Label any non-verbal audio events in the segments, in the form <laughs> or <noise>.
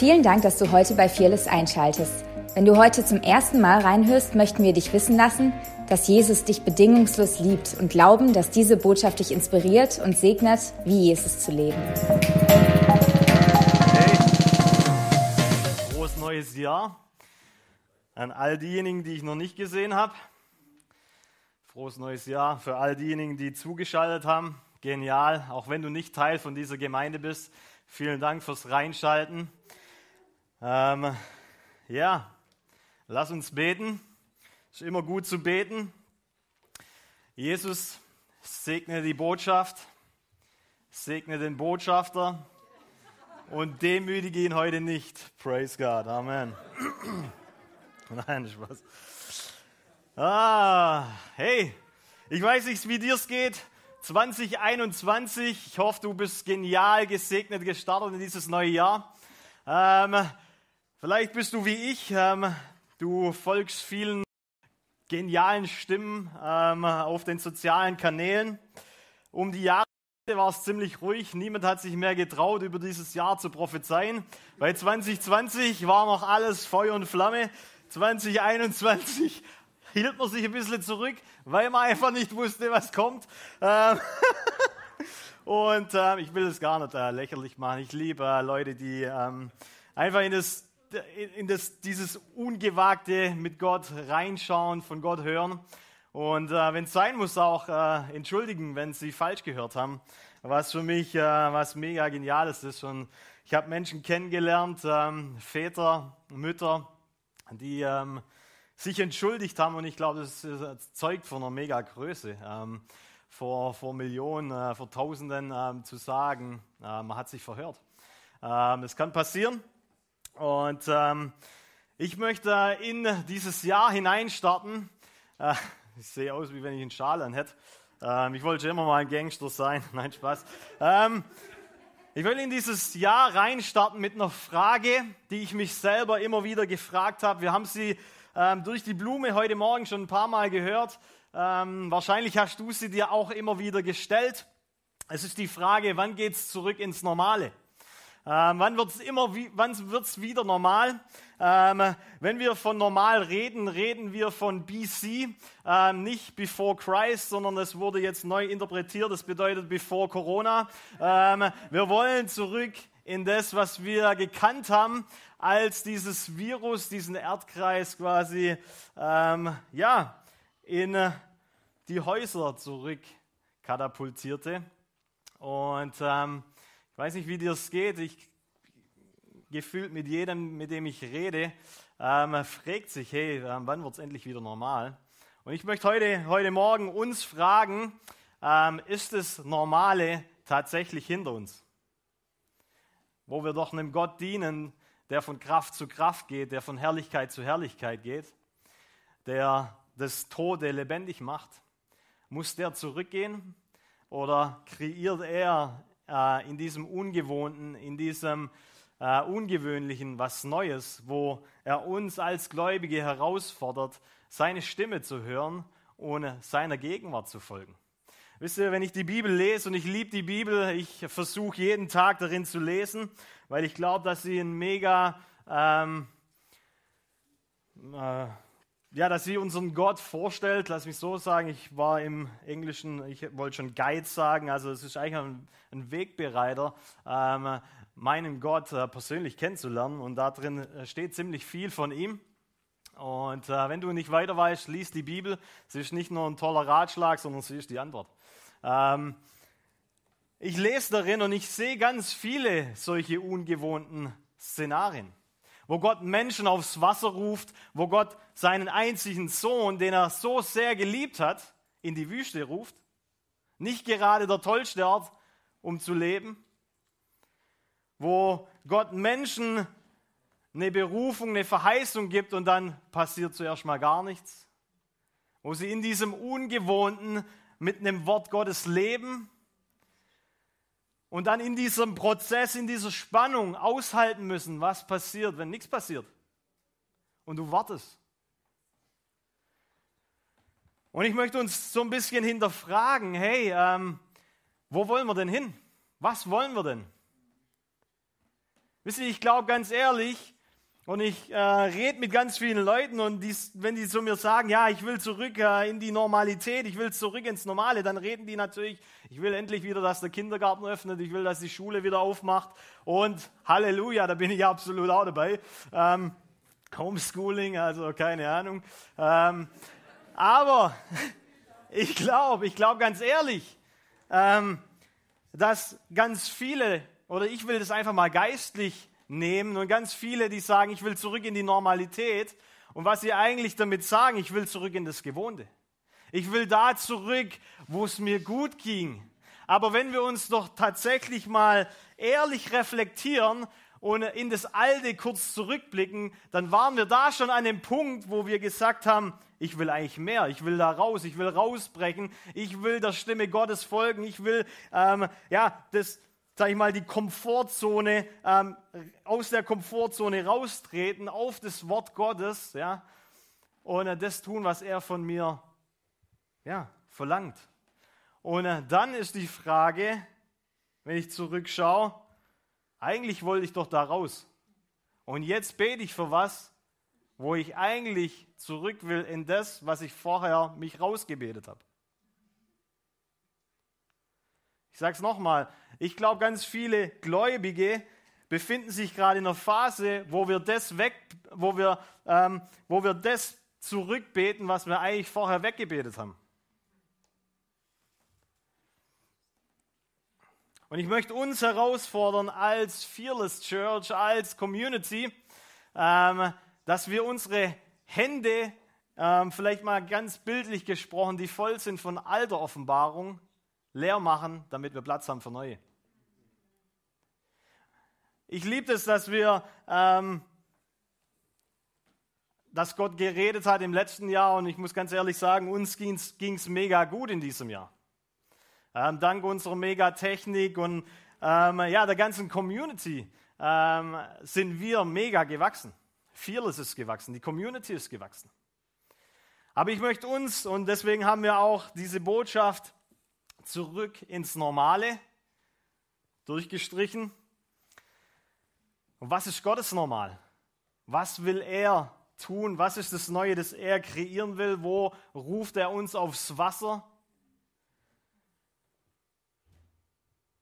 Vielen Dank, dass du heute bei Fearless einschaltest. Wenn du heute zum ersten Mal reinhörst, möchten wir dich wissen lassen, dass Jesus dich bedingungslos liebt und glauben, dass diese Botschaft dich inspiriert und segnet, wie Jesus zu leben. Hey, frohes neues Jahr an all diejenigen, die ich noch nicht gesehen habe. Frohes neues Jahr für all diejenigen, die zugeschaltet haben. Genial, auch wenn du nicht Teil von dieser Gemeinde bist. Vielen Dank fürs Reinschalten. Ähm, ja, lass uns beten. Ist immer gut zu beten. Jesus, segne die Botschaft, segne den Botschafter und demütige ihn heute nicht. Praise God. Amen. <clears throat> Nein, Spaß. Ah, hey, ich weiß nicht, wie dir es geht. 2021, ich hoffe, du bist genial gesegnet gestartet in dieses neue Jahr. Ähm, vielleicht bist du wie ich, ähm, du folgst vielen genialen Stimmen ähm, auf den sozialen Kanälen. Um die Jahre war es ziemlich ruhig. Niemand hat sich mehr getraut, über dieses Jahr zu prophezeien. Bei 2020 war noch alles Feuer und Flamme. 2021 <laughs> hielt man sich ein bisschen zurück, weil man einfach nicht wusste, was kommt. Ähm, <laughs> und äh, ich will es gar nicht äh, lächerlich machen. Ich liebe äh, Leute, die ähm, einfach in, das, in das, dieses Ungewagte mit Gott reinschauen, von Gott hören. Und äh, wenn es sein muss, auch äh, entschuldigen, wenn sie falsch gehört haben. Was für mich äh, was mega Geniales ist. Und ich habe Menschen kennengelernt, ähm, Väter, Mütter, die ähm, sich entschuldigt haben und ich glaube, das, das zeugt von einer mega Größe. Ähm, vor, vor Millionen, äh, vor Tausenden ähm, zu sagen, äh, man hat sich verhört. Ähm, das kann passieren und ähm, ich möchte in dieses Jahr hineinstarten. Äh, ich sehe aus, wie wenn ich einen Schal an hätte. Ähm, ich wollte immer mal ein Gangster sein. <laughs> Nein, Spaß. Ähm, ich will in dieses Jahr reinstarten mit einer Frage, die ich mich selber immer wieder gefragt habe. Wir haben sie ähm, durch die Blume heute Morgen schon ein paar Mal gehört. Ähm, wahrscheinlich hast du sie dir auch immer wieder gestellt. Es ist die Frage, wann geht es zurück ins Normale? Ähm, wann wird es immer, wann wird's wieder normal? Ähm, wenn wir von normal reden, reden wir von BC, ähm, nicht before Christ, sondern es wurde jetzt neu interpretiert. Das bedeutet before Corona. Ähm, wir wollen zurück in das, was wir gekannt haben, als dieses Virus diesen Erdkreis quasi ähm, ja, in die Häuser zurück katapultierte. Und ähm, weiß nicht, wie dir es geht. Ich gefühlt mit jedem, mit dem ich rede, ähm, fragt sich, hey, ähm, wann wird es endlich wieder normal? Und ich möchte heute, heute Morgen uns fragen, ähm, ist das Normale tatsächlich hinter uns? Wo wir doch einem Gott dienen, der von Kraft zu Kraft geht, der von Herrlichkeit zu Herrlichkeit geht, der das Tode lebendig macht? Muss der zurückgehen oder kreiert er äh, in diesem Ungewohnten, in diesem äh, Ungewöhnlichen was Neues, wo er uns als Gläubige herausfordert, seine Stimme zu hören, ohne seiner Gegenwart zu folgen? Wisst ihr, wenn ich die Bibel lese und ich liebe die Bibel, ich versuche jeden Tag darin zu lesen, weil ich glaube, dass sie ein mega, ähm, äh, ja, dass sie unseren Gott vorstellt. Lass mich so sagen, ich war im Englischen, ich wollte schon Guide sagen, also es ist eigentlich ein, ein Wegbereiter, ähm, meinen Gott äh, persönlich kennenzulernen und da drin äh, steht ziemlich viel von ihm. Und äh, wenn du nicht weiter weißt, lies die Bibel. Sie ist nicht nur ein toller Ratschlag, sondern sie ist die Antwort. Ähm, ich lese darin und ich sehe ganz viele solche ungewohnten Szenarien, wo Gott Menschen aufs Wasser ruft, wo Gott seinen einzigen Sohn, den er so sehr geliebt hat, in die Wüste ruft. Nicht gerade der tollste Ort, um zu leben. Wo Gott Menschen eine Berufung, eine Verheißung gibt und dann passiert zuerst mal gar nichts. Wo sie in diesem Ungewohnten mit einem Wort Gottes leben und dann in diesem Prozess, in dieser Spannung aushalten müssen, was passiert, wenn nichts passiert. Und du wartest. Und ich möchte uns so ein bisschen hinterfragen, hey, ähm, wo wollen wir denn hin? Was wollen wir denn? Wisst ihr, ich glaube ganz ehrlich, und ich äh, rede mit ganz vielen Leuten und dies, wenn die zu mir sagen, ja, ich will zurück äh, in die Normalität, ich will zurück ins Normale, dann reden die natürlich, ich will endlich wieder, dass der Kindergarten öffnet, ich will, dass die Schule wieder aufmacht und Halleluja, da bin ich absolut auch dabei. Ähm, Homeschooling, also keine Ahnung. Ähm, aber <laughs> ich glaube, ich glaube ganz ehrlich, ähm, dass ganz viele, oder ich will das einfach mal geistlich nehmen und ganz viele, die sagen, ich will zurück in die Normalität. Und was sie eigentlich damit sagen, ich will zurück in das Gewohnte. Ich will da zurück, wo es mir gut ging. Aber wenn wir uns doch tatsächlich mal ehrlich reflektieren und in das Alte kurz zurückblicken, dann waren wir da schon an dem Punkt, wo wir gesagt haben, ich will eigentlich mehr, ich will da raus, ich will rausbrechen, ich will der Stimme Gottes folgen, ich will ähm, ja das, sag ich mal, die Komfortzone ähm, aus der Komfortzone raustreten auf das Wort Gottes, ja, und äh, das tun, was er von mir ja verlangt. Und äh, dann ist die Frage, wenn ich zurückschaue, eigentlich wollte ich doch da raus. Und jetzt bete ich für was, wo ich eigentlich zurück will in das, was ich vorher mich rausgebetet habe. Ich sage es nochmal, ich glaube, ganz viele Gläubige befinden sich gerade in einer Phase, wo wir das weg, wo wir, ähm, wo wir das zurückbeten, was wir eigentlich vorher weggebetet haben. Und ich möchte uns herausfordern als Fearless Church, als Community, ähm, dass wir unsere Hände, ähm, vielleicht mal ganz bildlich gesprochen, die voll sind von alter Offenbarung, leer machen, damit wir Platz haben für neue. Ich liebe es, dass wir, ähm, dass Gott geredet hat im letzten Jahr und ich muss ganz ehrlich sagen, uns ging es mega gut in diesem Jahr. Ähm, dank unserer Megatechnik und ähm, ja, der ganzen Community ähm, sind wir mega gewachsen. Fearless ist gewachsen, die Community ist gewachsen. Aber ich möchte uns, und deswegen haben wir auch diese Botschaft zurück ins Normale durchgestrichen. Und was ist Gottes Normal? Was will er tun? Was ist das Neue, das er kreieren will? Wo ruft er uns aufs Wasser?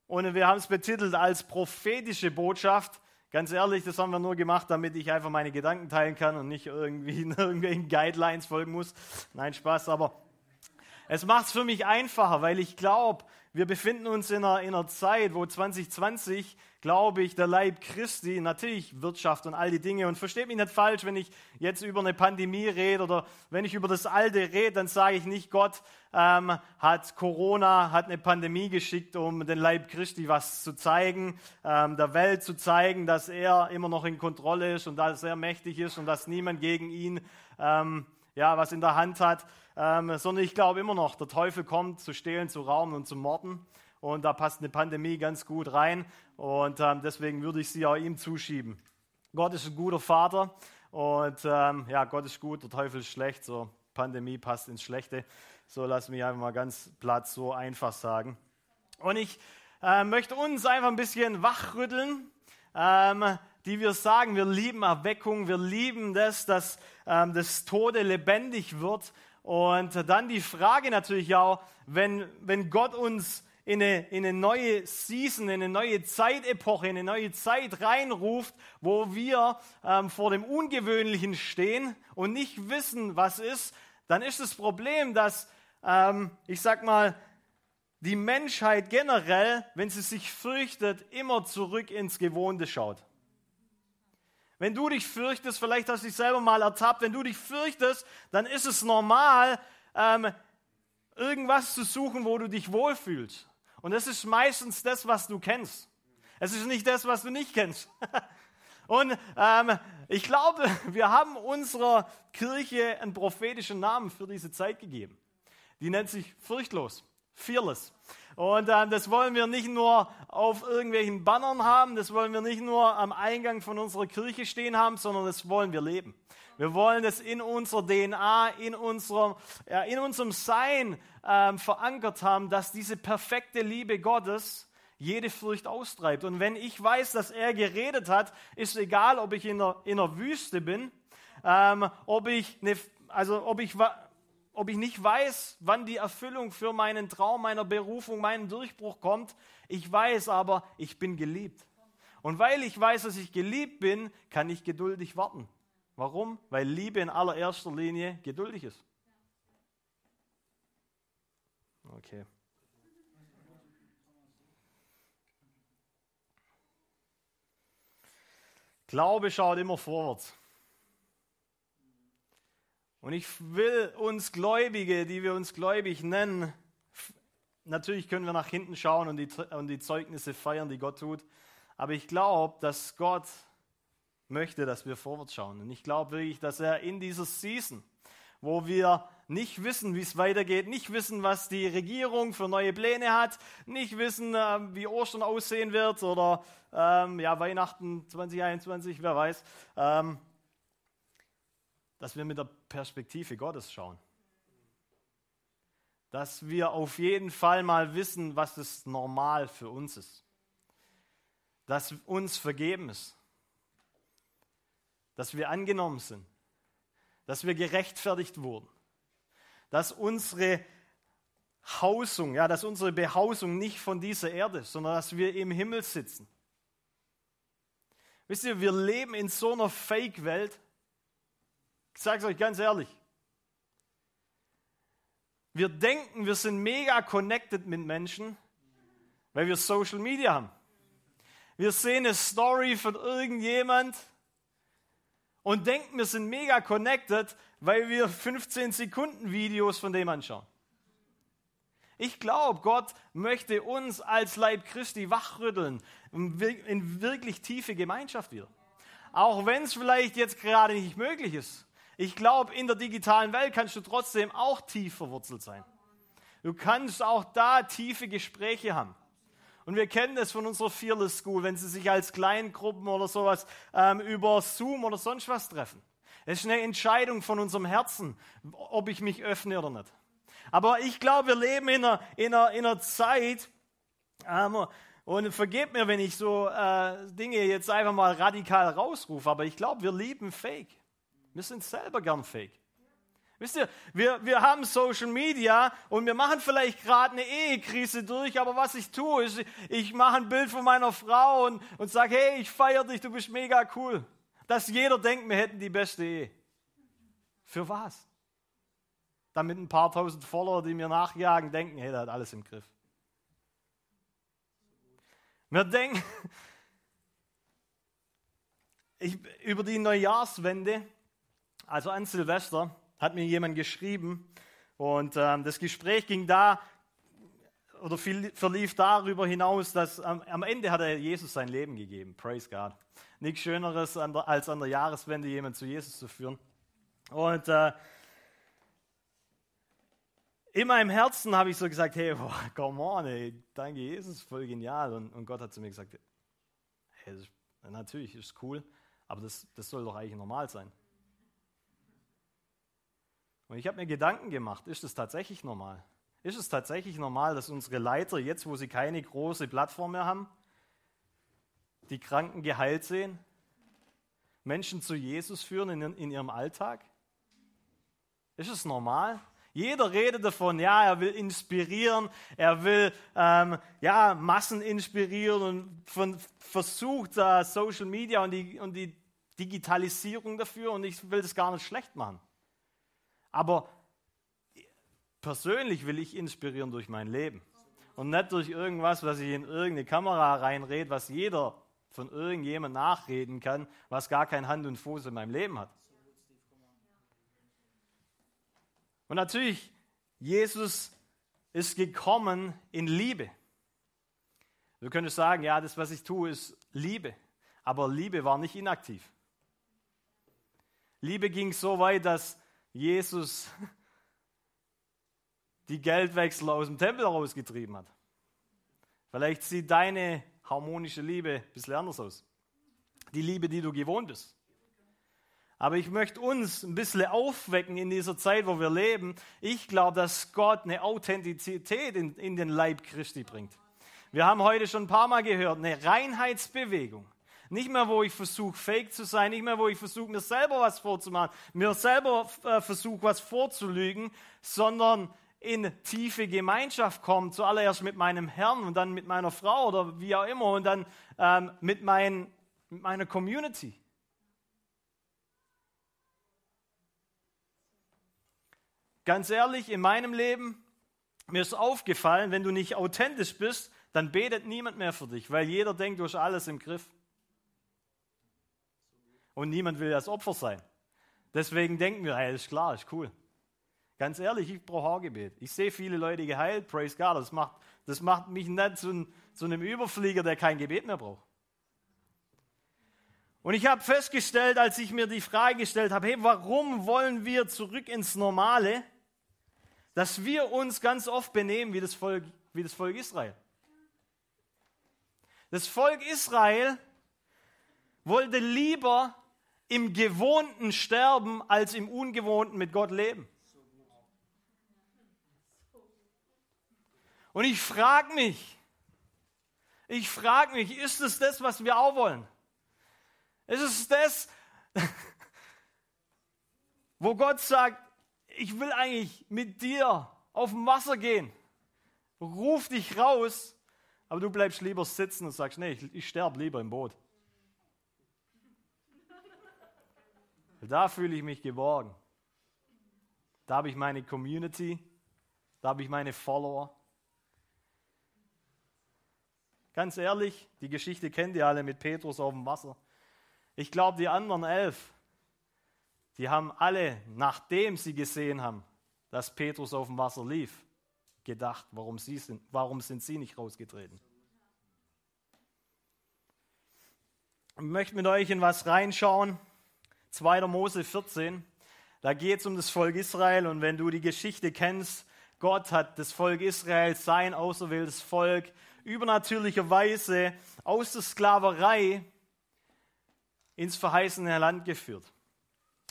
Und wir haben es betitelt als prophetische Botschaft. Ganz ehrlich, das haben wir nur gemacht, damit ich einfach meine Gedanken teilen kann und nicht irgendwie <laughs> irgendwelchen Guidelines folgen muss. Nein, Spaß, aber es macht es für mich einfacher, weil ich glaube, wir befinden uns in einer, in einer Zeit, wo 2020 glaube ich, der Leib Christi, natürlich Wirtschaft und all die Dinge. Und versteht mich nicht falsch, wenn ich jetzt über eine Pandemie rede oder wenn ich über das Alte rede, dann sage ich nicht, Gott ähm, hat Corona, hat eine Pandemie geschickt, um den Leib Christi was zu zeigen, ähm, der Welt zu zeigen, dass er immer noch in Kontrolle ist und dass er mächtig ist und dass niemand gegen ihn ähm, ja, was in der Hand hat. Ähm, sondern ich glaube immer noch, der Teufel kommt zu stehlen, zu rauben und zu morden. Und da passt eine Pandemie ganz gut rein. Und ähm, deswegen würde ich sie auch ihm zuschieben. Gott ist ein guter Vater. Und ähm, ja, Gott ist gut, der Teufel ist schlecht. So, Pandemie passt ins Schlechte. So, lass mich einfach mal ganz platt so einfach sagen. Und ich äh, möchte uns einfach ein bisschen wachrütteln, ähm, die wir sagen, wir lieben Erweckung, wir lieben das, dass ähm, das Tode lebendig wird. Und dann die Frage natürlich auch, wenn, wenn Gott uns in eine, in eine neue Season, in eine neue Zeitepoche, in eine neue Zeit reinruft, wo wir ähm, vor dem Ungewöhnlichen stehen und nicht wissen, was ist, dann ist das Problem, dass, ähm, ich sag mal, die Menschheit generell, wenn sie sich fürchtet, immer zurück ins Gewohnte schaut. Wenn du dich fürchtest, vielleicht hast du dich selber mal ertappt, wenn du dich fürchtest, dann ist es normal, ähm, irgendwas zu suchen, wo du dich wohlfühlst. Und das ist meistens das, was du kennst. Es ist nicht das, was du nicht kennst. <laughs> Und ähm, ich glaube, <laughs> wir haben unserer Kirche einen prophetischen Namen für diese Zeit gegeben. Die nennt sich furchtlos, fearless. Und ähm, das wollen wir nicht nur auf irgendwelchen Bannern haben, das wollen wir nicht nur am Eingang von unserer Kirche stehen haben, sondern das wollen wir leben. Wir wollen es in unserer DNA, in unserem, ja, in unserem Sein ähm, verankert haben, dass diese perfekte Liebe Gottes jede Furcht austreibt. Und wenn ich weiß, dass er geredet hat, ist egal, ob ich in der, in der Wüste bin, ähm, ob, ich eine, also ob, ich, ob ich nicht weiß, wann die Erfüllung für meinen Traum, meiner Berufung, meinen Durchbruch kommt. Ich weiß aber, ich bin geliebt. Und weil ich weiß, dass ich geliebt bin, kann ich geduldig warten. Warum? Weil Liebe in allererster Linie geduldig ist. Okay. Glaube schaut immer vorwärts. Und ich will uns Gläubige, die wir uns gläubig nennen, natürlich können wir nach hinten schauen und die, und die Zeugnisse feiern, die Gott tut. Aber ich glaube, dass Gott möchte, dass wir vorwärts schauen. Und ich glaube wirklich, dass er in dieser Season, wo wir nicht wissen, wie es weitergeht, nicht wissen, was die Regierung für neue Pläne hat, nicht wissen, äh, wie Ostern aussehen wird oder ähm, ja, Weihnachten 2021, wer weiß, ähm, dass wir mit der Perspektive Gottes schauen. Dass wir auf jeden Fall mal wissen, was es normal für uns ist. Dass uns vergeben ist. Dass wir angenommen sind. Dass wir gerechtfertigt wurden dass unsere Hausung, ja, dass unsere Behausung nicht von dieser Erde ist, sondern dass wir im Himmel sitzen. Wisst ihr, wir leben in so einer Fake-Welt. Ich sage es euch ganz ehrlich. Wir denken, wir sind mega connected mit Menschen, weil wir Social Media haben. Wir sehen eine Story von irgendjemand und denken, wir sind mega connected, weil wir 15 Sekunden Videos von dem anschauen. Ich glaube, Gott möchte uns als Leib Christi wachrütteln in wirklich tiefe Gemeinschaft wieder. Auch wenn es vielleicht jetzt gerade nicht möglich ist. Ich glaube, in der digitalen Welt kannst du trotzdem auch tief verwurzelt sein. Du kannst auch da tiefe Gespräche haben. Und wir kennen das von unserer Fearless School, wenn sie sich als Kleingruppen oder sowas ähm, über Zoom oder sonst was treffen. Es ist eine Entscheidung von unserem Herzen, ob ich mich öffne oder nicht. Aber ich glaube, wir leben in einer, in einer, in einer Zeit, ähm, und vergebt mir, wenn ich so äh, Dinge jetzt einfach mal radikal rausrufe, aber ich glaube, wir lieben Fake. Wir sind selber gern Fake. Wisst ihr, wir, wir haben Social Media und wir machen vielleicht gerade eine Ehekrise durch, aber was ich tue, ist, ich mache ein Bild von meiner Frau und, und sage, hey, ich feiere dich, du bist mega cool dass jeder denkt, wir hätten die beste Ehe. Für was? Damit ein paar tausend Follower, die mir nachjagen, denken, hey, der hat alles im Griff. Wir denken, <laughs> ich, über die Neujahrswende, also an Silvester, hat mir jemand geschrieben und ähm, das Gespräch ging da oder verlief darüber hinaus, dass ähm, am Ende hat er Jesus sein Leben gegeben. Praise God nichts Schöneres an der, als an der Jahreswende jemanden zu Jesus zu führen. Und äh, in meinem Herzen habe ich so gesagt, hey, boah, come on, ey, danke Jesus, voll genial. Und, und Gott hat zu mir gesagt, hey, ist, natürlich ist es cool, aber das, das soll doch eigentlich normal sein. Und ich habe mir Gedanken gemacht, ist es tatsächlich normal? Ist es tatsächlich normal, dass unsere Leiter jetzt, wo sie keine große Plattform mehr haben, die Kranken geheilt sehen, Menschen zu Jesus führen in, in ihrem Alltag? Ist es normal? Jeder redet davon, ja, er will inspirieren, er will ähm, ja, Massen inspirieren und von, versucht uh, Social Media und die, und die Digitalisierung dafür und ich will das gar nicht schlecht machen. Aber persönlich will ich inspirieren durch mein Leben und nicht durch irgendwas, was ich in irgendeine Kamera reinrede, was jeder von irgendjemand nachreden kann, was gar kein Hand und Fuß in meinem Leben hat. Und natürlich, Jesus ist gekommen in Liebe. Du könntest sagen, ja, das, was ich tue, ist Liebe. Aber Liebe war nicht inaktiv. Liebe ging so weit, dass Jesus die Geldwechsel aus dem Tempel rausgetrieben hat. Vielleicht sieht deine harmonische Liebe ein bisschen anders aus. Die Liebe, die du gewohnt bist. Aber ich möchte uns ein bisschen aufwecken in dieser Zeit, wo wir leben. Ich glaube, dass Gott eine Authentizität in, in den Leib Christi bringt. Wir haben heute schon ein paar Mal gehört, eine Reinheitsbewegung. Nicht mehr, wo ich versuche, fake zu sein, nicht mehr, wo ich versuche, mir selber was vorzumachen, mir selber äh, versuche, was vorzulügen, sondern in tiefe Gemeinschaft kommen, zuallererst mit meinem Herrn und dann mit meiner Frau oder wie auch immer und dann ähm, mit, mein, mit meiner Community. Ganz ehrlich, in meinem Leben, mir ist aufgefallen, wenn du nicht authentisch bist, dann betet niemand mehr für dich, weil jeder denkt, du hast alles im Griff. Und niemand will das Opfer sein. Deswegen denken wir, hey, ist klar, ist cool. Ganz ehrlich, ich brauche Haargebet. Ich sehe viele Leute geheilt, praise God. Das macht, das macht mich nicht zu, zu einem Überflieger, der kein Gebet mehr braucht. Und ich habe festgestellt, als ich mir die Frage gestellt habe, hey, warum wollen wir zurück ins Normale? dass wir uns ganz oft benehmen wie das Volk, wie das Volk Israel. Das Volk Israel wollte lieber im Gewohnten sterben, als im Ungewohnten mit Gott leben. Und ich frage mich, ich frage mich, ist es das, was wir auch wollen? Ist es das, <laughs> wo Gott sagt, ich will eigentlich mit dir auf dem Wasser gehen. Ruf dich raus, aber du bleibst lieber sitzen und sagst, nee, ich, ich sterbe lieber im Boot. Da fühle ich mich geborgen. Da habe ich meine Community, da habe ich meine Follower. Ganz ehrlich, die Geschichte kennt ihr alle mit Petrus auf dem Wasser. Ich glaube, die anderen elf, die haben alle, nachdem sie gesehen haben, dass Petrus auf dem Wasser lief, gedacht, warum, sie sind, warum sind sie nicht rausgetreten? Ich möchte mit euch in was reinschauen. 2. Mose 14. Da geht es um das Volk Israel und wenn du die Geschichte kennst, Gott hat das Volk Israel, sein auserwähltes Volk, übernatürlicherweise aus der Sklaverei ins verheißene Land geführt.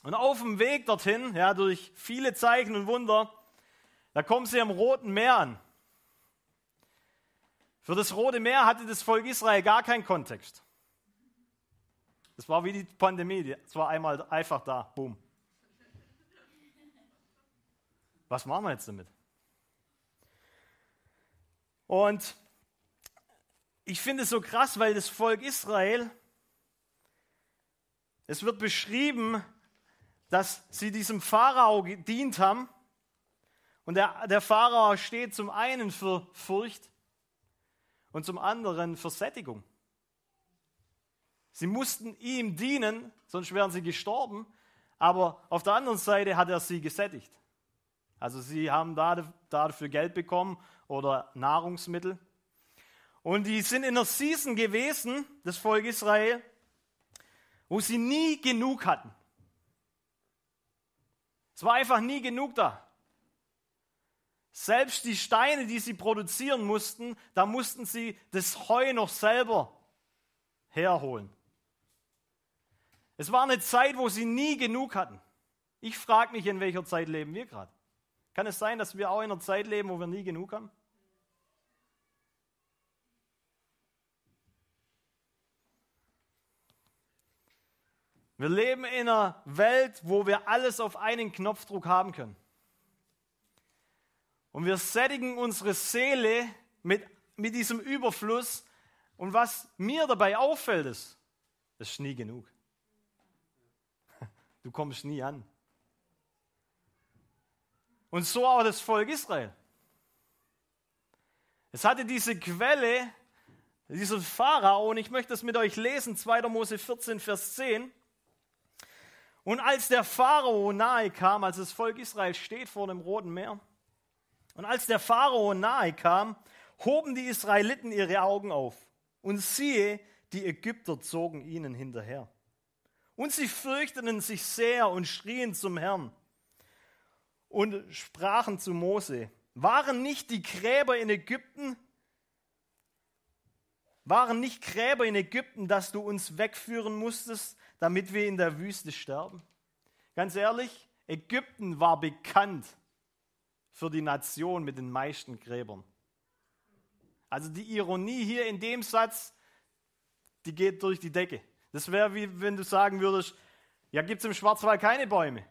Und auf dem Weg dorthin, ja, durch viele Zeichen und Wunder, da kommen sie am Roten Meer an. Für das Rote Meer hatte das Volk Israel gar keinen Kontext. Das war wie die Pandemie, es war einmal einfach da, boom. Was machen wir jetzt damit? Und ich finde es so krass, weil das Volk Israel, es wird beschrieben, dass sie diesem Pharao gedient haben. Und der, der Pharao steht zum einen für Furcht und zum anderen für Sättigung. Sie mussten ihm dienen, sonst wären sie gestorben. Aber auf der anderen Seite hat er sie gesättigt. Also sie haben dafür Geld bekommen oder Nahrungsmittel. Und die sind in einer Season gewesen, das Volk Israel, wo sie nie genug hatten. Es war einfach nie genug da. Selbst die Steine, die sie produzieren mussten, da mussten sie das Heu noch selber herholen. Es war eine Zeit, wo sie nie genug hatten. Ich frage mich, in welcher Zeit leben wir gerade. Kann es sein, dass wir auch in einer Zeit leben, wo wir nie genug haben? Wir leben in einer Welt, wo wir alles auf einen Knopfdruck haben können. Und wir sättigen unsere Seele mit, mit diesem Überfluss. Und was mir dabei auffällt, ist, das ist nie genug. Du kommst nie an. Und so auch das Volk Israel. Es hatte diese Quelle, diesen Pharao, und ich möchte das mit euch lesen, 2. Mose 14, Vers 10. Und als der Pharao nahe kam, als das Volk Israel steht vor dem Roten Meer, und als der Pharao nahe kam, hoben die Israeliten ihre Augen auf. Und siehe, die Ägypter zogen ihnen hinterher. Und sie fürchteten sich sehr und schrien zum Herrn und sprachen zu Mose, waren nicht die Gräber in Ägypten, waren nicht Gräber in Ägypten, dass du uns wegführen musstest, damit wir in der Wüste sterben? Ganz ehrlich, Ägypten war bekannt für die Nation mit den meisten Gräbern. Also die Ironie hier in dem Satz, die geht durch die Decke. Das wäre wie wenn du sagen würdest, ja, gibt es im Schwarzwald keine Bäume?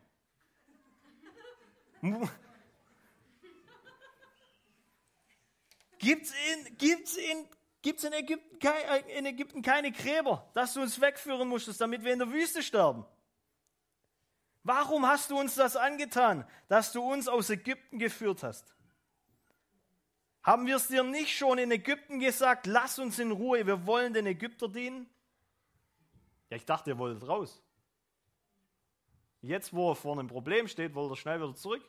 Gibt es in, gibt's in, gibt's in, Ägypten, äh, in Ägypten keine Gräber, dass du uns wegführen musstest, damit wir in der Wüste sterben? Warum hast du uns das angetan, dass du uns aus Ägypten geführt hast? Haben wir es dir nicht schon in Ägypten gesagt, lass uns in Ruhe, wir wollen den Ägypter dienen? Ja, ich dachte, ihr wolltet raus. Jetzt, wo er vor einem Problem steht, wollt er schnell wieder zurück.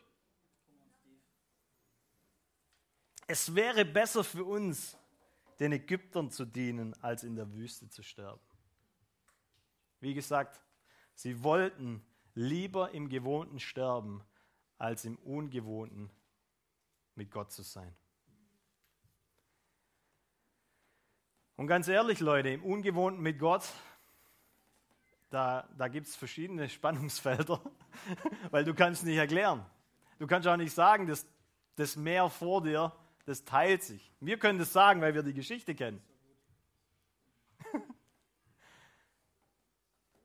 Es wäre besser für uns, den Ägyptern zu dienen, als in der Wüste zu sterben. Wie gesagt, sie wollten lieber im Gewohnten sterben, als im Ungewohnten mit Gott zu sein. Und ganz ehrlich, Leute, im Ungewohnten mit Gott da, da gibt es verschiedene <laughs> Spannungsfelder, <laughs> weil du kannst nicht erklären. Du kannst auch nicht sagen, dass das Meer vor dir, das teilt sich. Wir können das sagen, weil wir die Geschichte kennen. <laughs>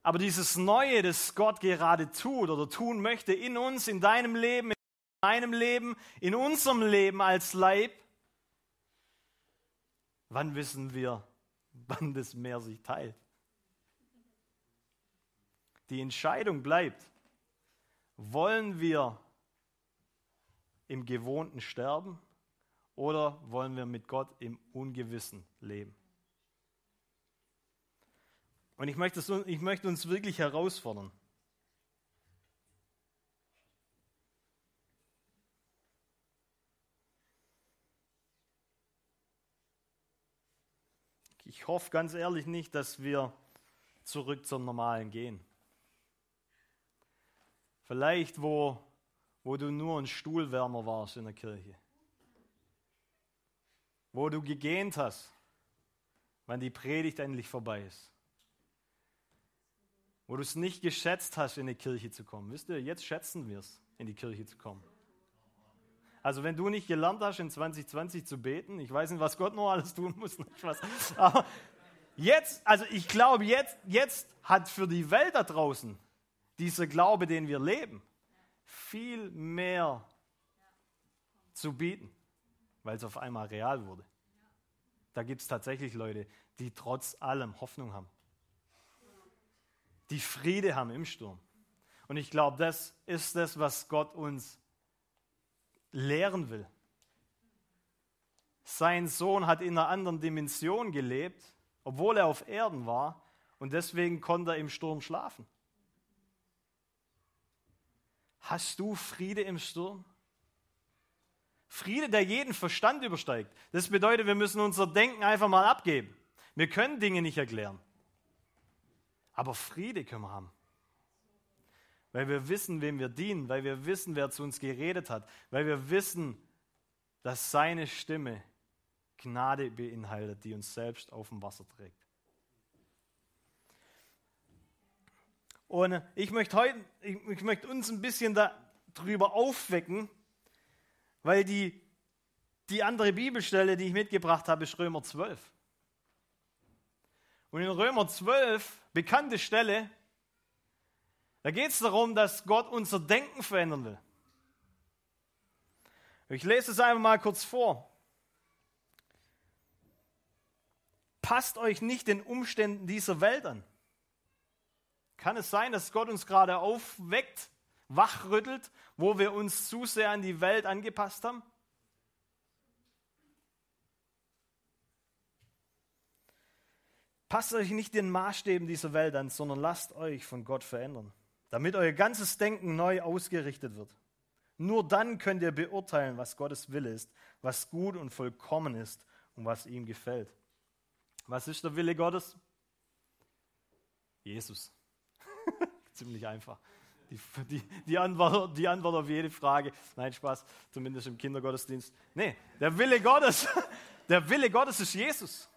Aber dieses Neue, das Gott gerade tut oder tun möchte in uns, in deinem Leben, in meinem Leben, in unserem Leben als Leib, wann wissen wir, wann das Meer sich teilt? Die Entscheidung bleibt, wollen wir im Gewohnten sterben oder wollen wir mit Gott im Ungewissen leben? Und ich möchte, ich möchte uns wirklich herausfordern. Ich hoffe ganz ehrlich nicht, dass wir zurück zum Normalen gehen. Vielleicht, wo, wo du nur ein Stuhlwärmer warst in der Kirche. Wo du gegähnt hast, wann die Predigt endlich vorbei ist. Wo du es nicht geschätzt hast, in die Kirche zu kommen. Wisst ihr, jetzt schätzen wir es, in die Kirche zu kommen. Also wenn du nicht gelernt hast, in 2020 zu beten, ich weiß nicht, was Gott noch alles tun muss, <laughs> aber jetzt, also ich glaube, jetzt, jetzt hat für die Welt da draußen dieser Glaube, den wir leben, viel mehr zu bieten, weil es auf einmal real wurde. Da gibt es tatsächlich Leute, die trotz allem Hoffnung haben, die Friede haben im Sturm. Und ich glaube, das ist das, was Gott uns lehren will. Sein Sohn hat in einer anderen Dimension gelebt, obwohl er auf Erden war, und deswegen konnte er im Sturm schlafen. Hast du Friede im Sturm? Friede, der jeden Verstand übersteigt. Das bedeutet, wir müssen unser Denken einfach mal abgeben. Wir können Dinge nicht erklären. Aber Friede können wir haben. Weil wir wissen, wem wir dienen, weil wir wissen, wer zu uns geredet hat, weil wir wissen, dass seine Stimme Gnade beinhaltet, die uns selbst auf dem Wasser trägt. Und ich möchte heute, ich, ich möchte uns ein bisschen darüber aufwecken, weil die, die andere Bibelstelle, die ich mitgebracht habe, ist Römer 12. Und in Römer 12, bekannte Stelle, da geht es darum, dass Gott unser Denken verändern will. Ich lese es einfach mal kurz vor. Passt euch nicht den Umständen dieser Welt an. Kann es sein, dass Gott uns gerade aufweckt, wachrüttelt, wo wir uns zu sehr an die Welt angepasst haben? Passt euch nicht den Maßstäben dieser Welt an, sondern lasst euch von Gott verändern, damit euer ganzes Denken neu ausgerichtet wird. Nur dann könnt ihr beurteilen, was Gottes Wille ist, was gut und vollkommen ist und was ihm gefällt. Was ist der Wille Gottes? Jesus. Ziemlich einfach. Die, die, die, Antwort, die Antwort auf jede Frage. Nein, Spaß, zumindest im Kindergottesdienst. Nee, der Wille Gottes, <laughs> der Wille Gottes ist Jesus.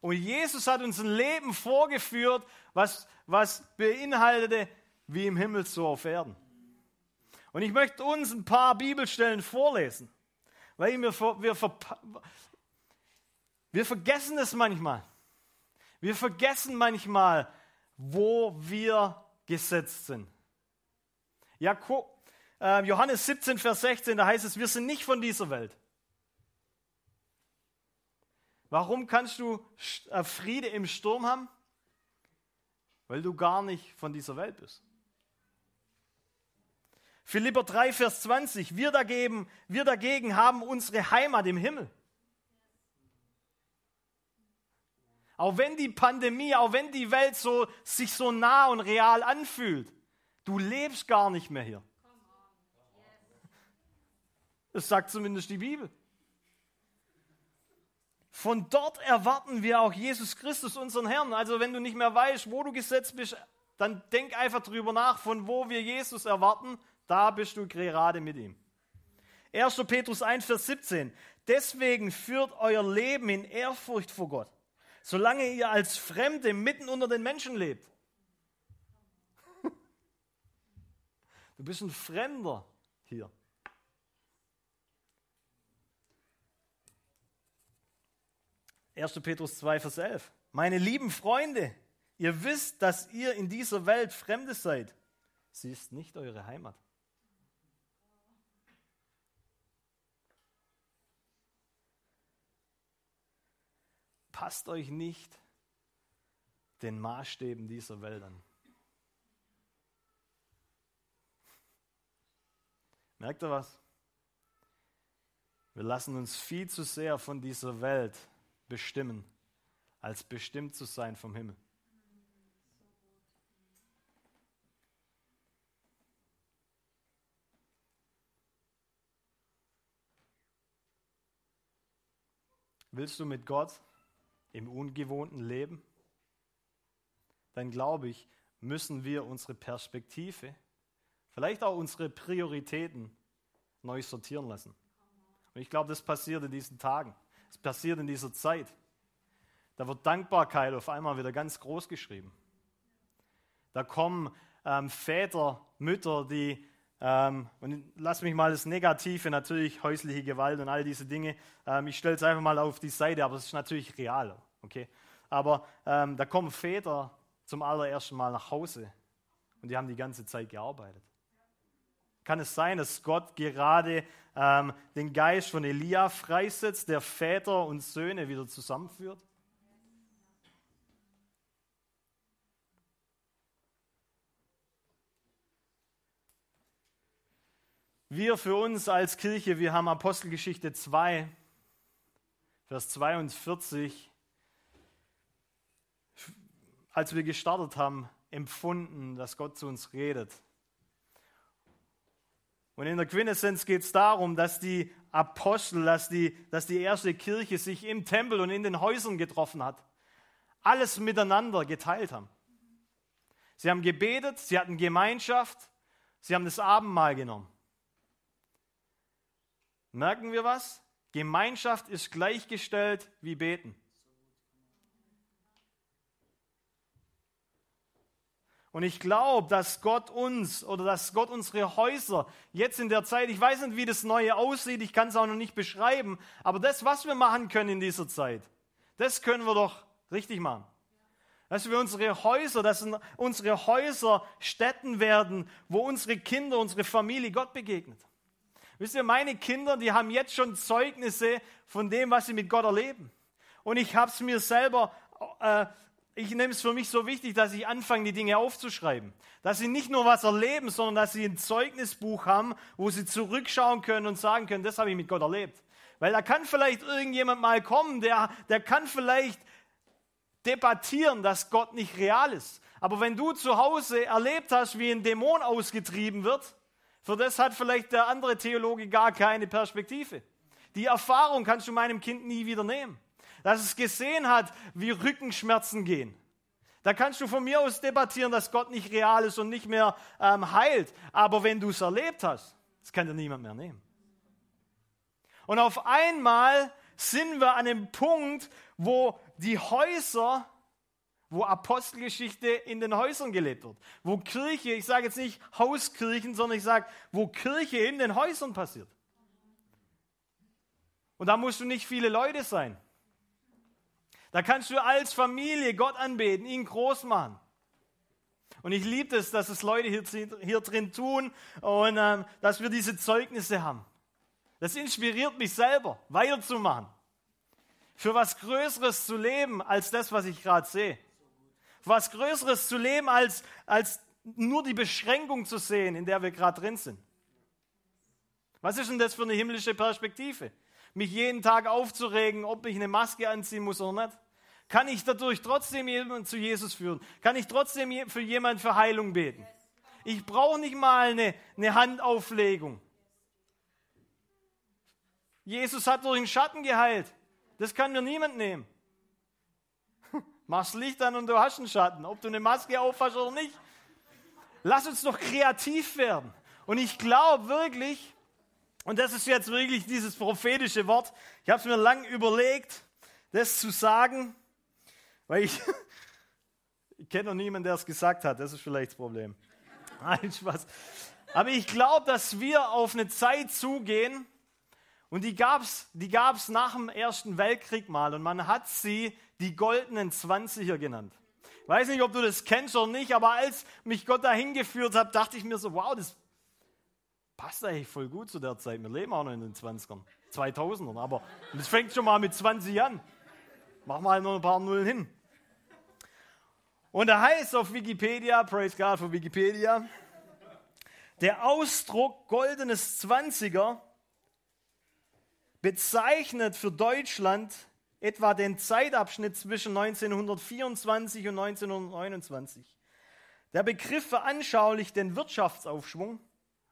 Und Jesus hat uns ein Leben vorgeführt, was, was beinhaltete, wie im Himmel so auf Erden. Und ich möchte uns ein paar Bibelstellen vorlesen, weil wir, wir Wir vergessen es manchmal. Wir vergessen manchmal, wo wir gesetzt sind. Jakob, äh, Johannes 17, Vers 16, da heißt es, wir sind nicht von dieser Welt. Warum kannst du äh, Friede im Sturm haben? Weil du gar nicht von dieser Welt bist. Philipper 3, Vers 20, wir dagegen, wir dagegen haben unsere Heimat im Himmel. Auch wenn die Pandemie, auch wenn die Welt so, sich so nah und real anfühlt, du lebst gar nicht mehr hier. Das sagt zumindest die Bibel. Von dort erwarten wir auch Jesus Christus, unseren Herrn. Also wenn du nicht mehr weißt, wo du gesetzt bist, dann denk einfach drüber nach, von wo wir Jesus erwarten. Da bist du gerade mit ihm. 1. Petrus 1, Vers 17. Deswegen führt euer Leben in Ehrfurcht vor Gott solange ihr als Fremde mitten unter den Menschen lebt. <laughs> Du bist ein Fremder hier. Erste Petrus 2, Vers 11. Meine lieben Freunde, ihr wisst, dass ihr in dieser Welt Fremde seid. Sie ist nicht eure Heimat. Passt euch nicht den Maßstäben dieser Welt an. Merkt ihr was? Wir lassen uns viel zu sehr von dieser Welt bestimmen, als bestimmt zu sein vom Himmel. Willst du mit Gott im ungewohnten Leben, dann glaube ich, müssen wir unsere Perspektive, vielleicht auch unsere Prioritäten neu sortieren lassen. Und ich glaube, das passiert in diesen Tagen. Es passiert in dieser Zeit. Da wird Dankbarkeit auf einmal wieder ganz groß geschrieben. Da kommen ähm, Väter, Mütter, die ähm, und lass mich mal das Negative, natürlich häusliche Gewalt und all diese Dinge. Ähm, ich stelle es einfach mal auf die Seite, aber es ist natürlich real. Okay? Aber ähm, da kommen Väter zum allerersten Mal nach Hause und die haben die ganze Zeit gearbeitet. Kann es sein, dass Gott gerade ähm, den Geist von Elia freisetzt, der Väter und Söhne wieder zusammenführt? Wir für uns als Kirche, wir haben Apostelgeschichte 2, Vers 42, als wir gestartet haben, empfunden, dass Gott zu uns redet. Und in der Quintessenz geht es darum, dass die Apostel, dass die, dass die erste Kirche sich im Tempel und in den Häusern getroffen hat. Alles miteinander geteilt haben. Sie haben gebetet, sie hatten Gemeinschaft, sie haben das Abendmahl genommen. Merken wir was? Gemeinschaft ist gleichgestellt wie beten. Und ich glaube, dass Gott uns oder dass Gott unsere Häuser jetzt in der Zeit, ich weiß nicht, wie das Neue aussieht, ich kann es auch noch nicht beschreiben, aber das, was wir machen können in dieser Zeit, das können wir doch richtig machen. Dass wir unsere Häuser, dass unsere Häuser Städten werden, wo unsere Kinder, unsere Familie Gott begegnet. Wisst ihr, meine Kinder, die haben jetzt schon Zeugnisse von dem, was sie mit Gott erleben. Und ich habe es mir selber, äh, ich nehme es für mich so wichtig, dass ich anfange, die Dinge aufzuschreiben. Dass sie nicht nur was erleben, sondern dass sie ein Zeugnisbuch haben, wo sie zurückschauen können und sagen können, das habe ich mit Gott erlebt. Weil da kann vielleicht irgendjemand mal kommen, der, der kann vielleicht debattieren, dass Gott nicht real ist. Aber wenn du zu Hause erlebt hast, wie ein Dämon ausgetrieben wird, für das hat vielleicht der andere Theologe gar keine Perspektive. Die Erfahrung kannst du meinem Kind nie wieder nehmen. Dass es gesehen hat, wie Rückenschmerzen gehen. Da kannst du von mir aus debattieren, dass Gott nicht real ist und nicht mehr ähm, heilt. Aber wenn du es erlebt hast, das kann dir niemand mehr nehmen. Und auf einmal sind wir an dem Punkt, wo die Häuser wo Apostelgeschichte in den Häusern gelebt wird, wo Kirche, ich sage jetzt nicht Hauskirchen, sondern ich sage, wo Kirche in den Häusern passiert. Und da musst du nicht viele Leute sein. Da kannst du als Familie Gott anbeten, ihn groß machen. Und ich liebe es, dass es Leute hier, hier drin tun und ähm, dass wir diese Zeugnisse haben. Das inspiriert mich selber, weiterzumachen. Für was Größeres zu leben als das, was ich gerade sehe. Was Größeres zu leben als, als nur die Beschränkung zu sehen, in der wir gerade drin sind. Was ist denn das für eine himmlische Perspektive? Mich jeden Tag aufzuregen, ob ich eine Maske anziehen muss oder nicht? Kann ich dadurch trotzdem jemanden zu Jesus führen? Kann ich trotzdem für jemanden für Heilung beten? Ich brauche nicht mal eine, eine Handauflegung. Jesus hat durch den Schatten geheilt. Das kann mir niemand nehmen. Machst Licht an und du hast einen Schatten, ob du eine Maske aufhast oder nicht. Lass uns doch kreativ werden. Und ich glaube wirklich, und das ist jetzt wirklich dieses prophetische Wort, ich habe es mir lang überlegt, das zu sagen, weil ich, <laughs> ich kenne noch niemanden, der es gesagt hat, das ist vielleicht das Problem. <laughs> Nein, Spaß. Aber ich glaube, dass wir auf eine Zeit zugehen, und die gab es die gab's nach dem Ersten Weltkrieg mal und man hat sie die goldenen Zwanziger genannt. Ich weiß nicht, ob du das kennst oder nicht, aber als mich Gott dahin geführt hat, dachte ich mir so, wow, das passt eigentlich voll gut zu der Zeit. Wir leben auch noch in den 20ern, 2000ern, aber das fängt schon mal mit 20 an. Machen wir halt nur ein paar Nullen hin. Und da heißt auf Wikipedia, praise God für Wikipedia, der Ausdruck goldenes Zwanziger bezeichnet für Deutschland etwa den Zeitabschnitt zwischen 1924 und 1929. Der Begriff veranschaulicht den Wirtschaftsaufschwung.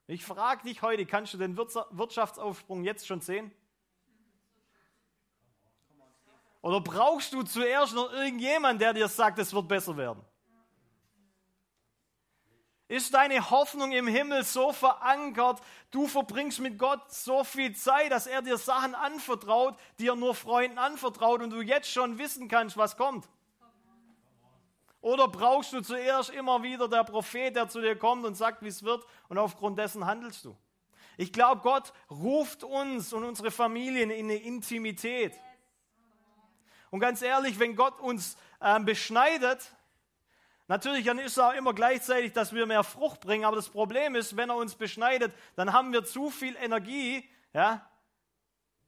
Ich frage dich heute, kannst du den Wirtschaftsaufschwung jetzt schon sehen? Oder brauchst du zuerst noch irgendjemand, der dir sagt, es wird besser werden? Ist deine Hoffnung im Himmel so verankert, du verbringst mit Gott so viel Zeit, dass er dir Sachen anvertraut, die er nur Freunden anvertraut und du jetzt schon wissen kannst, was kommt? Oder brauchst du zuerst immer wieder der Prophet, der zu dir kommt und sagt, wie es wird und aufgrund dessen handelst du? Ich glaube, Gott ruft uns und unsere Familien in eine Intimität. Und ganz ehrlich, wenn Gott uns äh, beschneidet, Natürlich dann ist es auch immer gleichzeitig, dass wir mehr Frucht bringen, aber das Problem ist, wenn er uns beschneidet, dann haben wir zu viel Energie ja,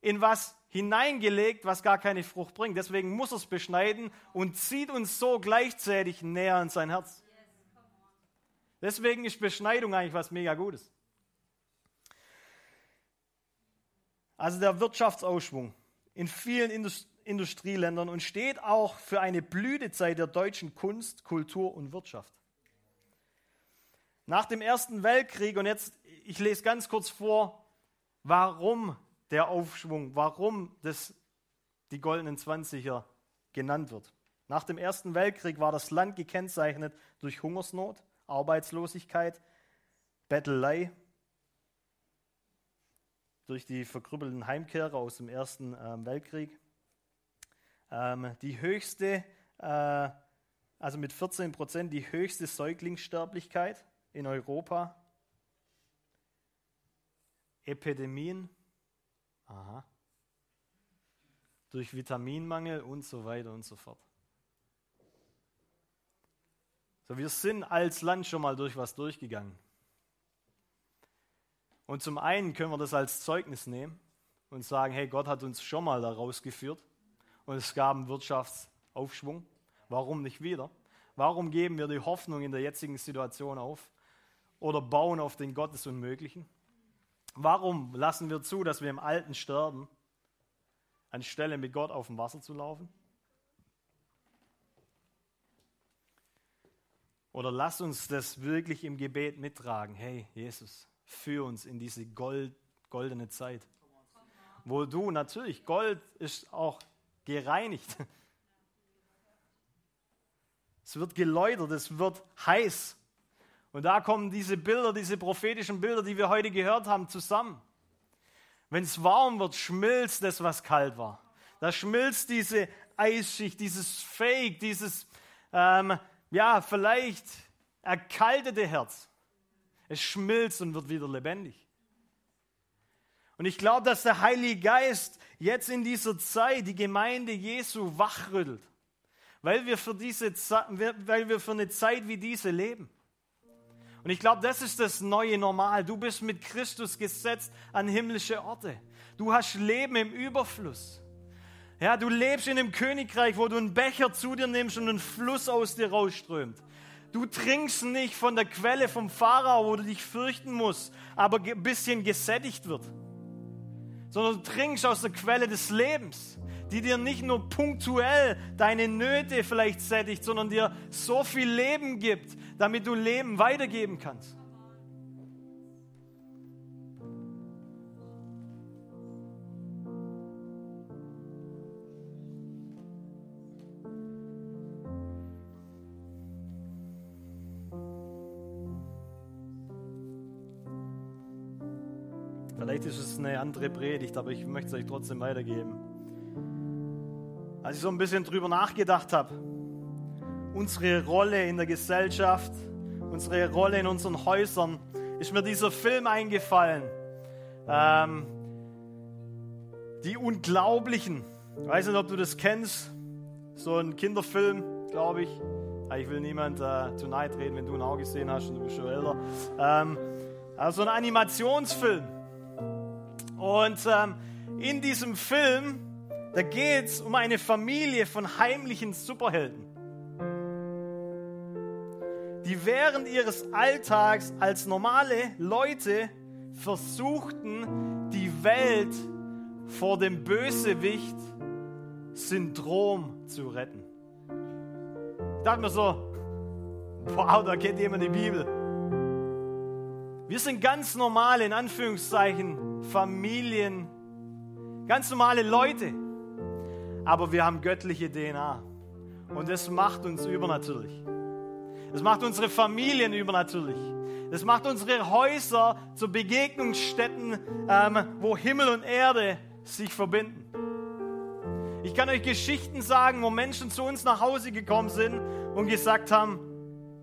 in was hineingelegt, was gar keine Frucht bringt. Deswegen muss er es beschneiden und zieht uns so gleichzeitig näher an sein Herz. Deswegen ist Beschneidung eigentlich was mega Gutes. Also der Wirtschaftsausschwung in vielen Industrien. Industrieländern und steht auch für eine Blütezeit der deutschen Kunst, Kultur und Wirtschaft. Nach dem Ersten Weltkrieg, und jetzt, ich lese ganz kurz vor, warum der Aufschwung, warum das, die goldenen Zwanziger genannt wird. Nach dem Ersten Weltkrieg war das Land gekennzeichnet durch Hungersnot, Arbeitslosigkeit, Bettelei, durch die verkrüppelten Heimkehrer aus dem Ersten ähm, Weltkrieg ähm, die höchste, äh, also mit 14 Prozent, die höchste Säuglingssterblichkeit in Europa. Epidemien, aha, durch Vitaminmangel und so weiter und so fort. So, wir sind als Land schon mal durch was durchgegangen. Und zum einen können wir das als Zeugnis nehmen und sagen, hey, Gott hat uns schon mal da rausgeführt und es gab einen Wirtschaftsaufschwung. Warum nicht wieder? Warum geben wir die Hoffnung in der jetzigen Situation auf oder bauen auf den Gott Unmöglichen? Warum lassen wir zu, dass wir im Alten sterben, anstelle mit Gott auf dem Wasser zu laufen? Oder lass uns das wirklich im Gebet mittragen. Hey, Jesus, führ uns in diese Gold, goldene Zeit. Wo du natürlich, Gold ist auch gereinigt. Es wird geläutert, es wird heiß. Und da kommen diese Bilder, diese prophetischen Bilder, die wir heute gehört haben, zusammen. Wenn es warm wird, schmilzt das, was kalt war. Da schmilzt diese Eisschicht, dieses Fake, dieses, ähm, ja, vielleicht erkaltete Herz. Es schmilzt und wird wieder lebendig. Und ich glaube, dass der Heilige Geist jetzt in dieser Zeit die Gemeinde Jesu wachrüttelt, weil wir für, diese, weil wir für eine Zeit wie diese leben. Und ich glaube, das ist das neue Normal. Du bist mit Christus gesetzt an himmlische Orte. Du hast Leben im Überfluss. Ja, du lebst in einem Königreich, wo du einen Becher zu dir nimmst und ein Fluss aus dir rausströmt. Du trinkst nicht von der Quelle vom Pharao, wo du dich fürchten musst, aber ein bisschen gesättigt wird. Sondern du trinkst aus der Quelle des Lebens, die dir nicht nur punktuell deine Nöte vielleicht sättigt, sondern dir so viel Leben gibt, damit du Leben weitergeben kannst. Ist es eine andere Predigt, aber ich möchte es euch trotzdem weitergeben. Als ich so ein bisschen drüber nachgedacht habe, unsere Rolle in der Gesellschaft, unsere Rolle in unseren Häusern, ist mir dieser Film eingefallen. Ähm, die Unglaublichen. Ich weiß nicht, ob du das kennst. So ein Kinderfilm, glaube ich. Ah, ich will niemand äh, zu nahe treten, wenn du ihn auch gesehen hast und du bist schon älter. Ähm, also ein Animationsfilm. Und ähm, in diesem Film, da geht es um eine Familie von heimlichen Superhelden die während ihres Alltags als normale Leute versuchten, die Welt vor dem Bösewicht Syndrom zu retten. Ich dachte mir so, wow, da kennt jemand die Bibel. Wir sind ganz normale, in Anführungszeichen, Familien, ganz normale Leute. Aber wir haben göttliche DNA. Und das macht uns übernatürlich. Das macht unsere Familien übernatürlich. Das macht unsere Häuser zu Begegnungsstätten, ähm, wo Himmel und Erde sich verbinden. Ich kann euch Geschichten sagen, wo Menschen zu uns nach Hause gekommen sind und gesagt haben,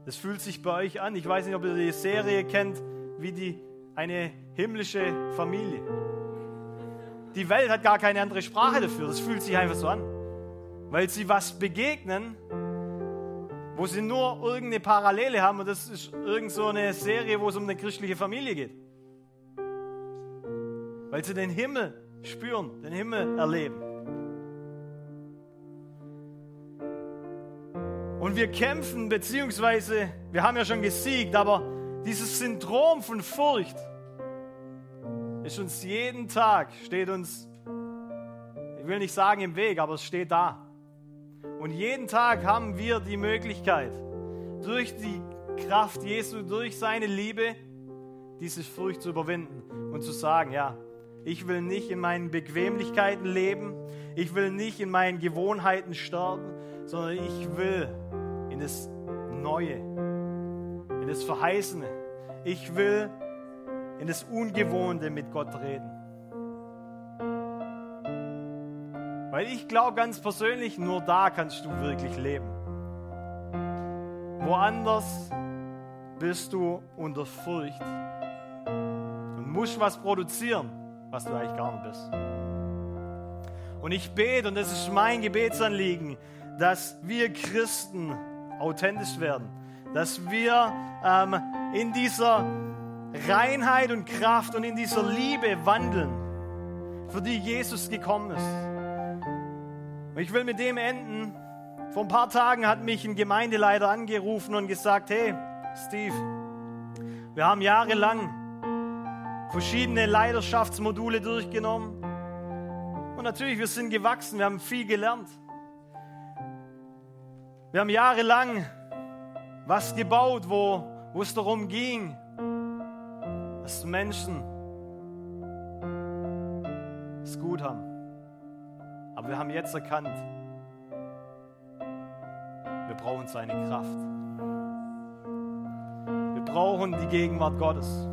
das fühlt sich bei euch an. Ich weiß nicht, ob ihr die Serie kennt, wie die eine himmlische Familie. Die Welt hat gar keine andere Sprache dafür. Das fühlt sich einfach so an. Weil sie was begegnen, wo sie nur irgendeine Parallele haben und das ist irgend so eine Serie, wo es um eine christliche Familie geht. Weil sie den Himmel spüren, den Himmel erleben. Und wir kämpfen, beziehungsweise wir haben ja schon gesiegt, aber dieses Syndrom von Furcht ist uns jeden Tag, steht uns, ich will nicht sagen im Weg, aber es steht da. Und jeden Tag haben wir die Möglichkeit, durch die Kraft Jesu, durch seine Liebe, diese Furcht zu überwinden und zu sagen, ja, ich will nicht in meinen Bequemlichkeiten leben, ich will nicht in meinen Gewohnheiten sterben, sondern ich will in das Neue, in das Verheißene. Ich will in das Ungewohnte mit Gott reden. Weil ich glaube ganz persönlich, nur da kannst du wirklich leben. Woanders bist du unter Furcht und musst was produzieren, was du eigentlich gar nicht bist. Und ich bete, und das ist mein Gebetsanliegen, dass wir Christen authentisch werden, dass wir ähm, in dieser Reinheit und Kraft und in dieser Liebe wandeln, für die Jesus gekommen ist. Und ich will mit dem enden. Vor ein paar Tagen hat mich ein Gemeindeleiter angerufen und gesagt, hey, Steve, wir haben jahrelang verschiedene Leidenschaftsmodule durchgenommen. Und natürlich, wir sind gewachsen, wir haben viel gelernt. Wir haben jahrelang was gebaut, wo, wo es darum ging, dass Menschen es gut haben. Aber wir haben jetzt erkannt, wir brauchen seine Kraft. Wir brauchen die Gegenwart Gottes.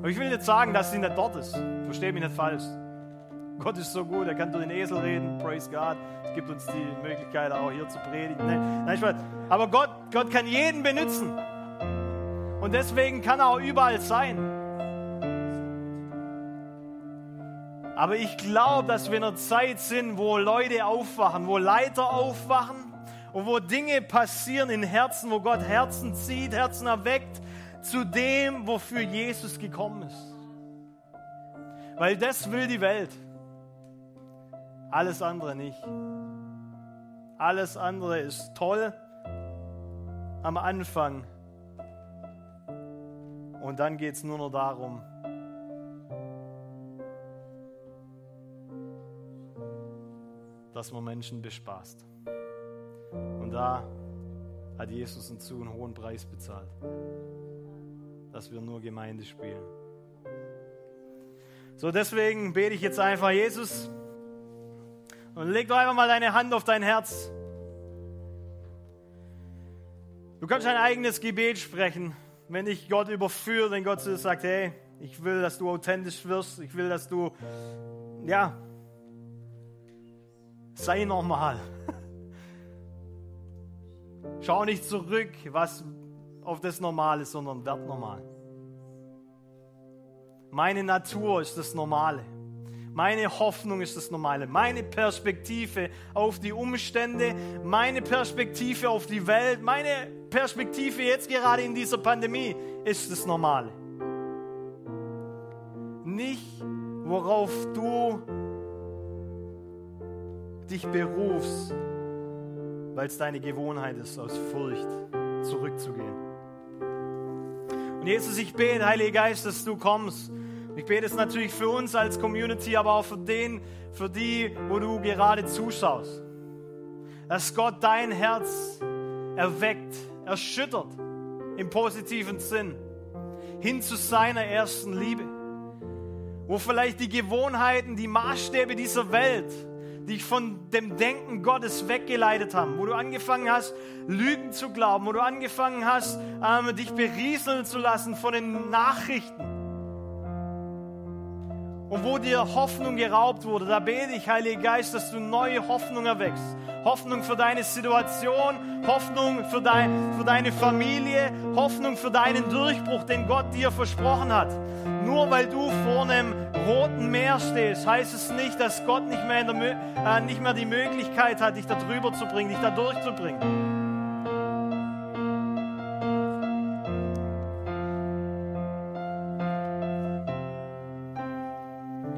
Aber ich will nicht sagen, dass sie nicht dort ist. Verstehe mich nicht falsch. Gott ist so gut, er kann durch den Esel reden, praise God. Es gibt uns die Möglichkeit, auch hier zu predigen. Nein, nein, aber Gott, Gott kann jeden benutzen. Und deswegen kann er auch überall sein. Aber ich glaube, dass wir in einer Zeit sind, wo Leute aufwachen, wo Leiter aufwachen und wo Dinge passieren in Herzen, wo Gott Herzen zieht, Herzen erweckt zu dem, wofür Jesus gekommen ist. Weil das will die Welt. Alles andere nicht. Alles andere ist toll am Anfang. Und dann geht es nur noch darum, dass man Menschen bespaßt. Und da hat Jesus uns zu einen hohen Preis bezahlt, dass wir nur Gemeinde spielen. So, deswegen bete ich jetzt einfach, Jesus, und leg doch einfach mal deine Hand auf dein Herz. Du kannst ein eigenes Gebet sprechen, wenn dich Gott überführt, wenn Gott zu dir sagt, hey, ich will, dass du authentisch wirst, ich will, dass du, ja, sei normal. Schau nicht zurück, was auf das Normale, sondern werd normal. Meine Natur ist das Normale. Meine Hoffnung ist das Normale. Meine Perspektive auf die Umstände, meine Perspektive auf die Welt, meine Perspektive jetzt gerade in dieser Pandemie ist das Normale. Nicht, worauf du dich berufst, weil es deine Gewohnheit ist, aus Furcht zurückzugehen. Und Jesus, ich bete, Heiliger Geist, dass du kommst. Ich bete es natürlich für uns als Community, aber auch für den, für die, wo du gerade zuschaust. Dass Gott dein Herz erweckt, erschüttert im positiven Sinn hin zu seiner ersten Liebe. Wo vielleicht die Gewohnheiten, die Maßstäbe dieser Welt dich von dem Denken Gottes weggeleitet haben, wo du angefangen hast, Lügen zu glauben, wo du angefangen hast, ähm, dich berieseln zu lassen von den Nachrichten und wo dir Hoffnung geraubt wurde. Da bete ich, Heiliger Geist, dass du neue Hoffnung erwächst. Hoffnung für deine Situation, Hoffnung für, dein, für deine Familie, Hoffnung für deinen Durchbruch, den Gott dir versprochen hat. Nur weil du vor einem roten Meer stehst, heißt es nicht, dass Gott nicht mehr, der, äh, nicht mehr die Möglichkeit hat, dich da drüber zu bringen, dich da durchzubringen.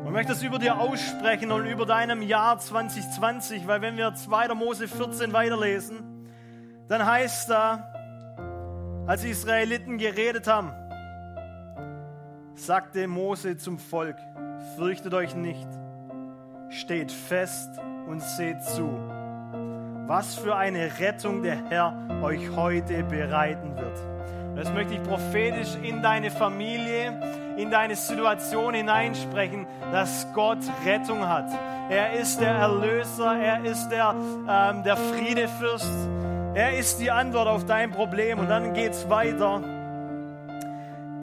Ich möchte es über dir aussprechen und über deinem Jahr 2020, weil wenn wir 2. Mose 14 weiterlesen, dann heißt da, als die Israeliten geredet haben, sagte Mose zum Volk, fürchtet euch nicht, steht fest und seht zu, was für eine Rettung der Herr euch heute bereiten wird. Das möchte ich prophetisch in deine Familie, in deine Situation hineinsprechen, dass Gott Rettung hat. Er ist der Erlöser, er ist der, ähm, der Friedefürst, er ist die Antwort auf dein Problem. Und dann geht es weiter.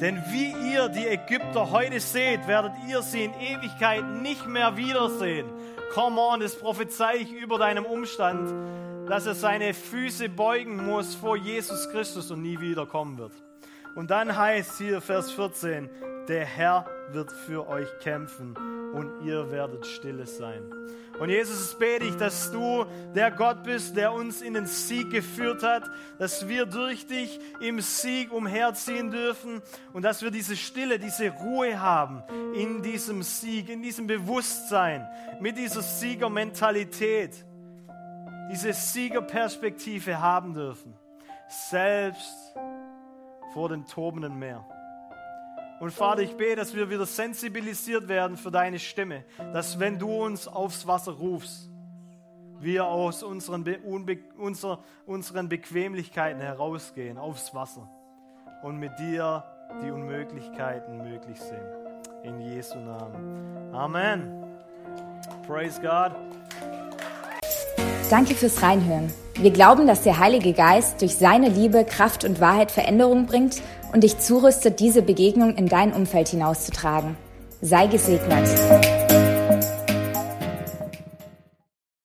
Denn wie ihr die Ägypter heute seht, werdet ihr sie in Ewigkeit nicht mehr wiedersehen. Come on, das prophezei ich über deinem Umstand, dass er seine Füße beugen muss vor Jesus Christus und nie wiederkommen wird. Und dann heißt hier Vers 14, der Herr wird für euch kämpfen und ihr werdet stille sein. Und Jesus, bete ich, dass du der Gott bist, der uns in den Sieg geführt hat, dass wir durch dich im Sieg umherziehen dürfen und dass wir diese Stille, diese Ruhe haben in diesem Sieg, in diesem Bewusstsein, mit dieser Siegermentalität, diese Siegerperspektive haben dürfen, selbst vor dem tobenden Meer. Und Vater, ich bete, dass wir wieder sensibilisiert werden für deine Stimme, dass wenn du uns aufs Wasser rufst, wir aus unseren, Be Unbe unser, unseren Bequemlichkeiten herausgehen aufs Wasser und mit dir die Unmöglichkeiten möglich sehen. In Jesu Namen. Amen. Praise God. Danke fürs Reinhören. Wir glauben, dass der Heilige Geist durch seine Liebe, Kraft und Wahrheit Veränderung bringt und dich zurüstet, diese Begegnung in dein Umfeld hinauszutragen. Sei gesegnet.